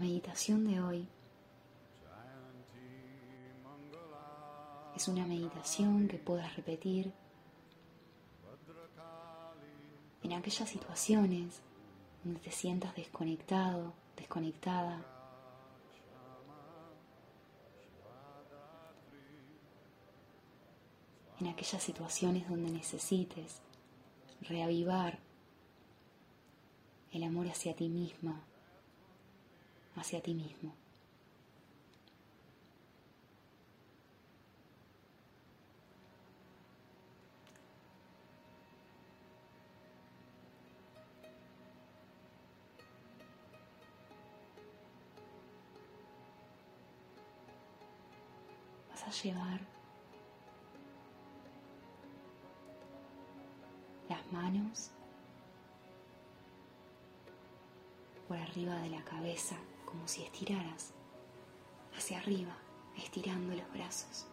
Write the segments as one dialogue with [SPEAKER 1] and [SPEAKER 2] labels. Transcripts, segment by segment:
[SPEAKER 1] meditación de hoy es una meditación que puedas repetir en aquellas situaciones donde te sientas desconectado, desconectada. En aquellas situaciones donde necesites reavivar el amor hacia ti misma, hacia ti mismo. Vas a llevar las manos por arriba de la cabeza, como si estiraras hacia arriba, estirando los brazos.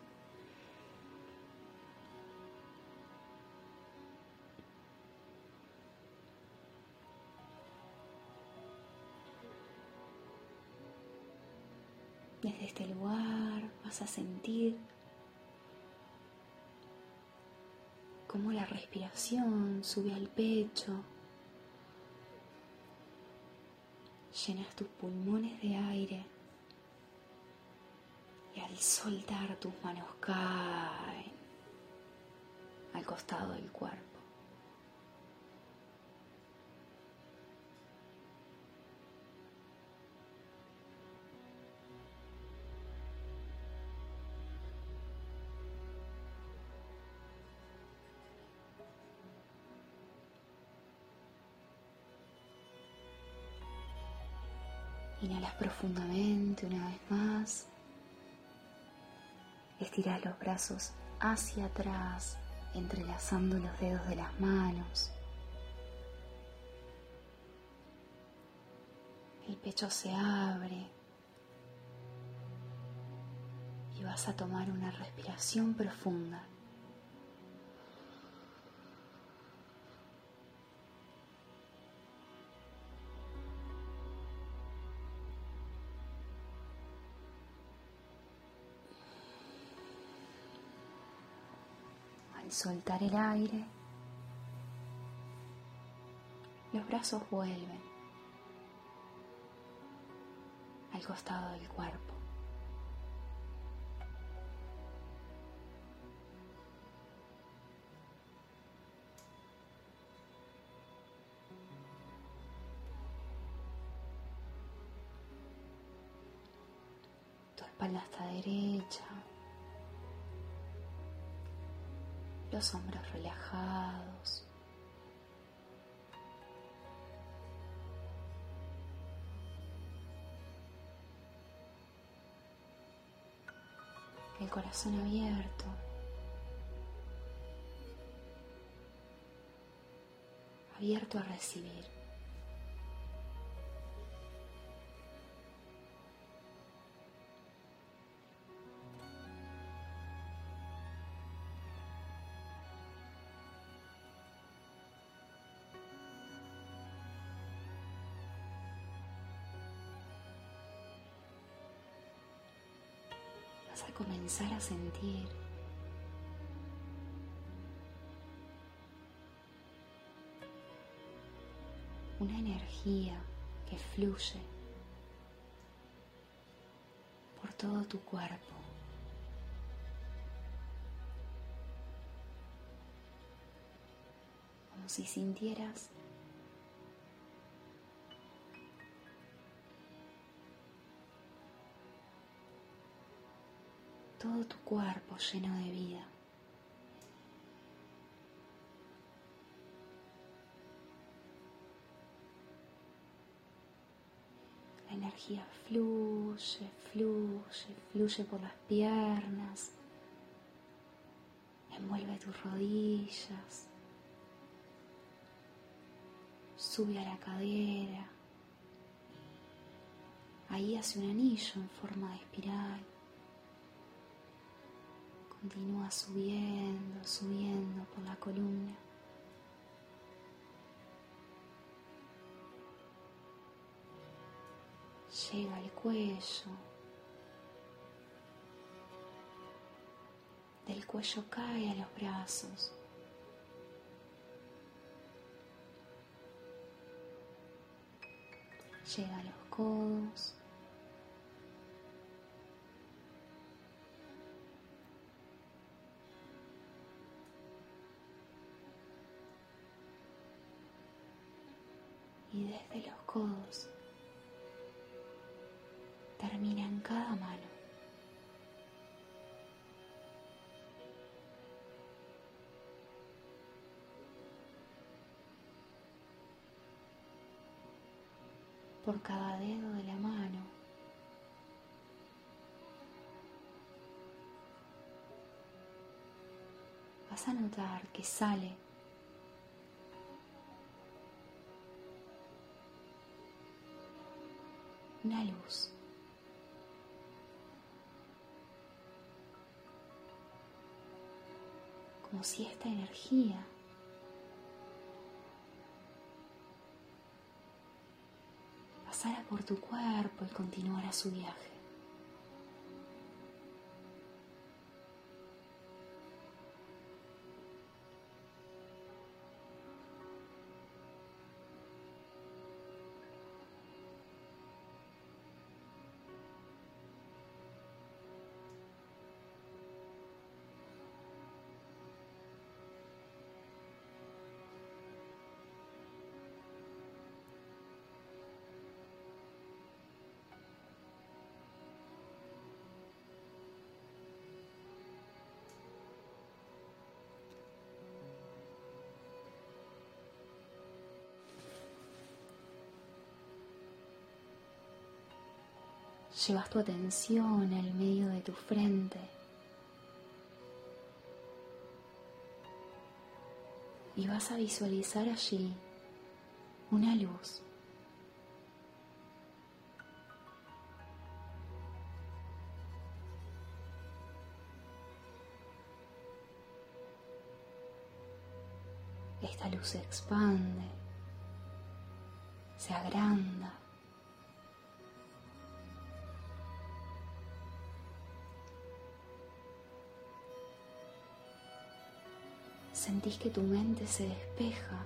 [SPEAKER 1] Desde este lugar vas a sentir cómo la respiración sube al pecho, llenas tus pulmones de aire y al soltar tus manos caen al costado del cuerpo. Profundamente una vez más. Estiras los brazos hacia atrás, entrelazando los dedos de las manos. El pecho se abre y vas a tomar una respiración profunda. Soltar el aire, los brazos vuelven al costado del cuerpo. Tu espalda está derecha. Los hombros relajados. El corazón abierto. Abierto a recibir. Vas a comenzar a sentir una energía que fluye por todo tu cuerpo. Como si sintieras todo tu cuerpo lleno de vida. La energía fluye, fluye, fluye por las piernas, envuelve tus rodillas, sube a la cadera, ahí hace un anillo en forma de espiral. Continúa subiendo, subiendo por la columna. llega al cuello, del cuello cae a los brazos. Llega a los codos. Y desde los codos termina en cada mano. por cada dedo de la mano. Vas a notar que sale una luz. Como si esta energía pasara por tu cuerpo y continuara su viaje. Llevas tu atención al medio de tu frente. Y vas a visualizar allí una luz. Esta luz se expande, se agranda. Sentís que tu mente se despeja.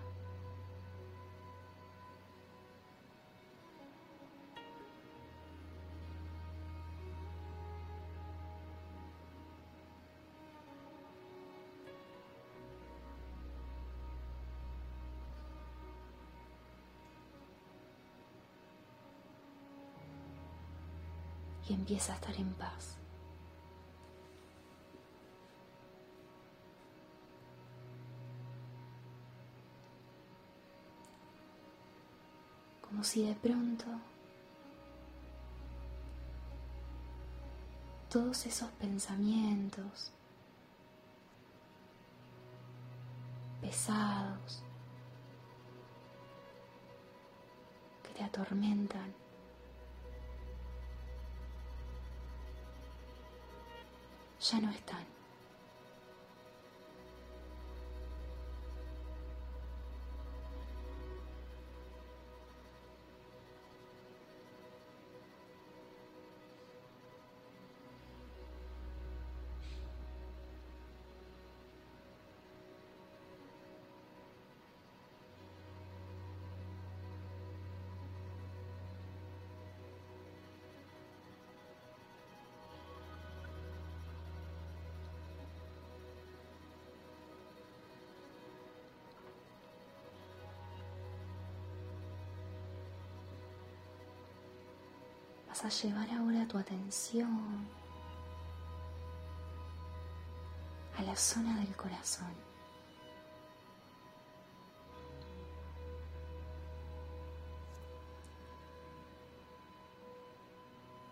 [SPEAKER 1] Y empieza a estar en paz. Como si de pronto todos esos pensamientos pesados que te atormentan ya no están. A llevar ahora tu atención a la zona del corazón.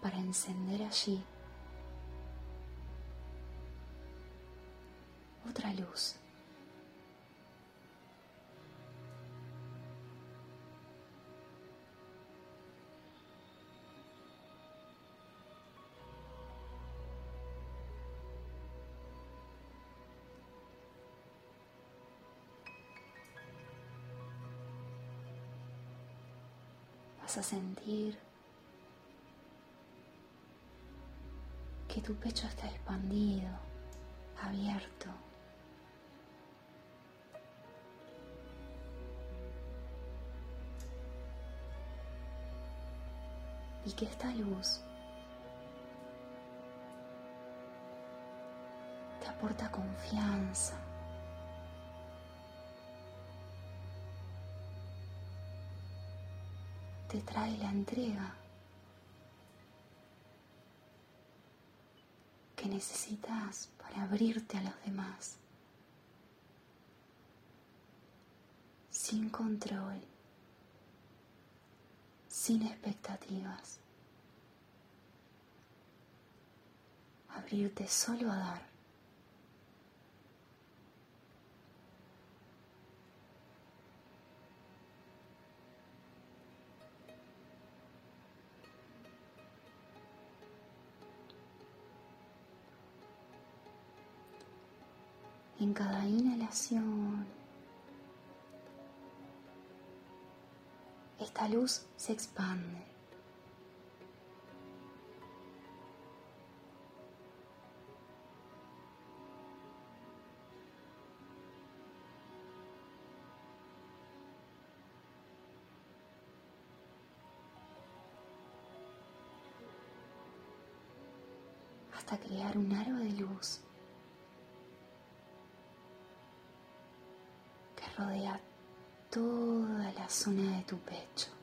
[SPEAKER 1] Para encender allí otra luz. vas a sentir que tu pecho está expandido, abierto. Y que esta luz te aporta confianza. Te trae la entrega que necesitas para abrirte a los demás. Sin control, sin expectativas. Abrirte solo a dar. En cada inhalación, esta luz se expande. hasta crear un aro de luz rodea toda la zona de tu pecho.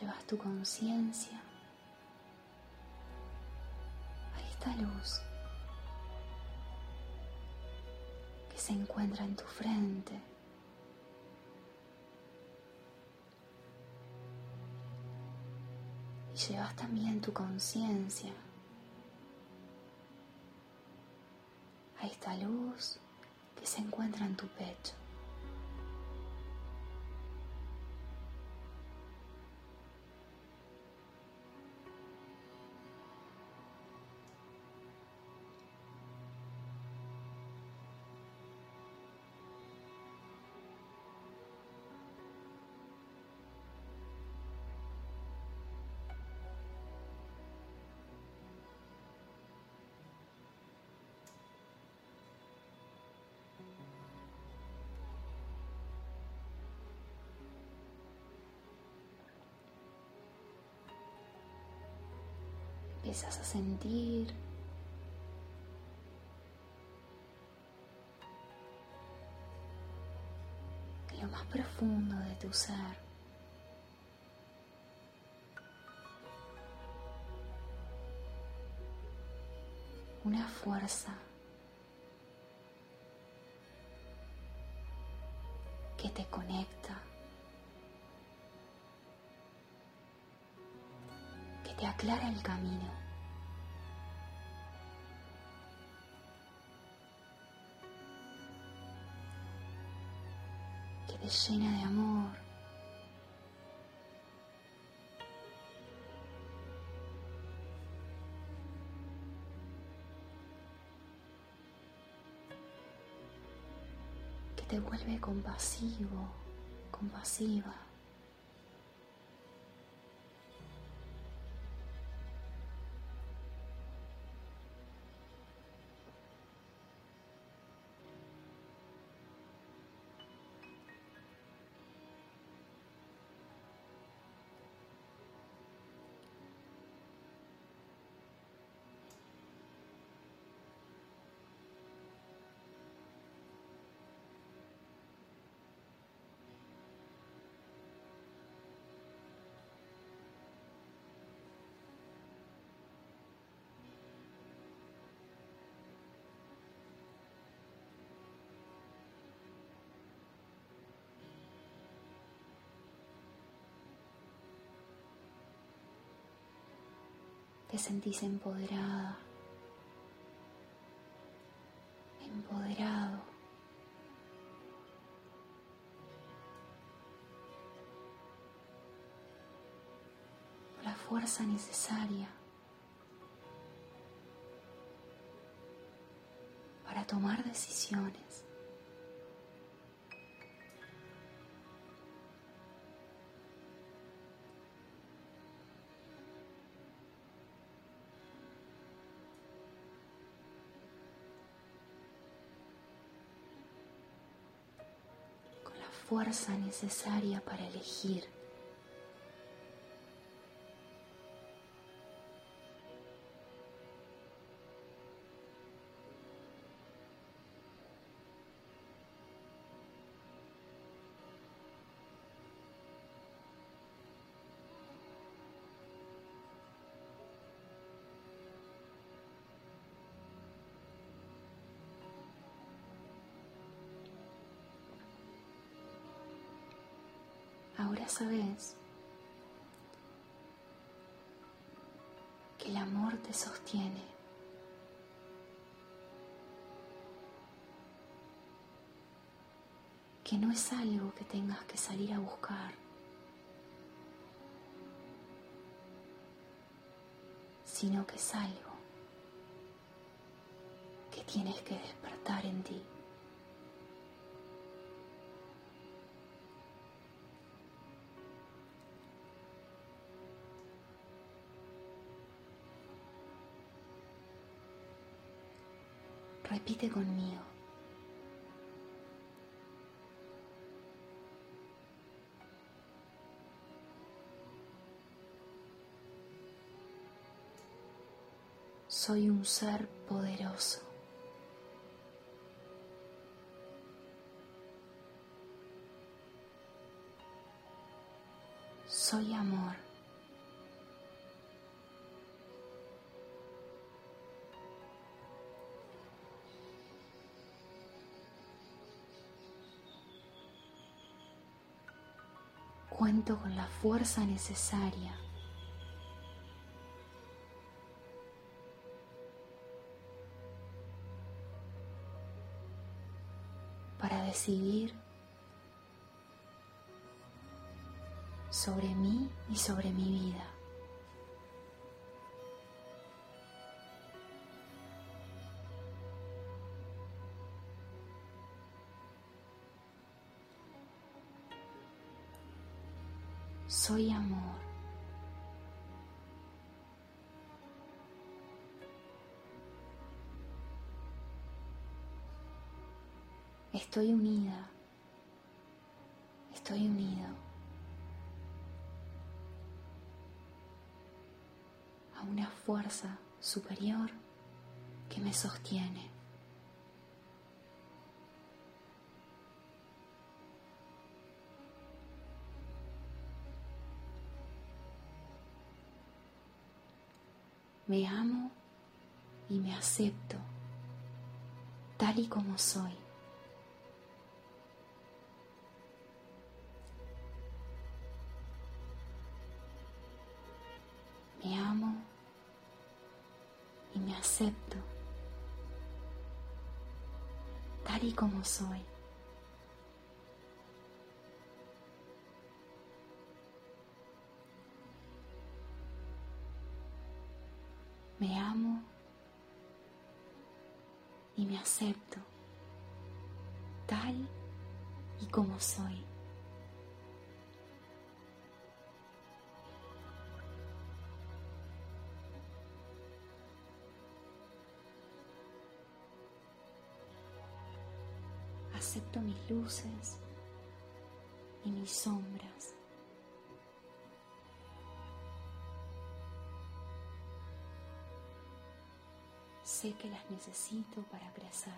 [SPEAKER 1] Llevas tu conciencia a esta luz que se encuentra en tu frente. Y llevas también tu conciencia a esta luz que se encuentra en tu pecho. Empiezas a sentir en lo más profundo de tu ser. Una fuerza que te conecta te aclara el camino. Que te llena de amor. Que te vuelve compasivo, compasiva. Te sentís empoderada, empoderado. la fuerza necesaria para tomar decisiones. Fuerza necesaria para elegir. Ahora sabes que el amor te sostiene. Que no es algo que tengas que salir a buscar. sino que es algo que tienes que despertar en ti. Repite conmigo. Soy un ser poderoso. Soy amor. Con la fuerza necesaria para decidir sobre mí y sobre mi vida. Soy amor. Estoy unida, estoy unido a una fuerza superior que me sostiene. Me amo y me acepto tal y como soy. Me amo y me acepto tal y como soy. Acepto tal y como soy. Acepto mis luces y mis sombras. Sé que las necesito para crecer.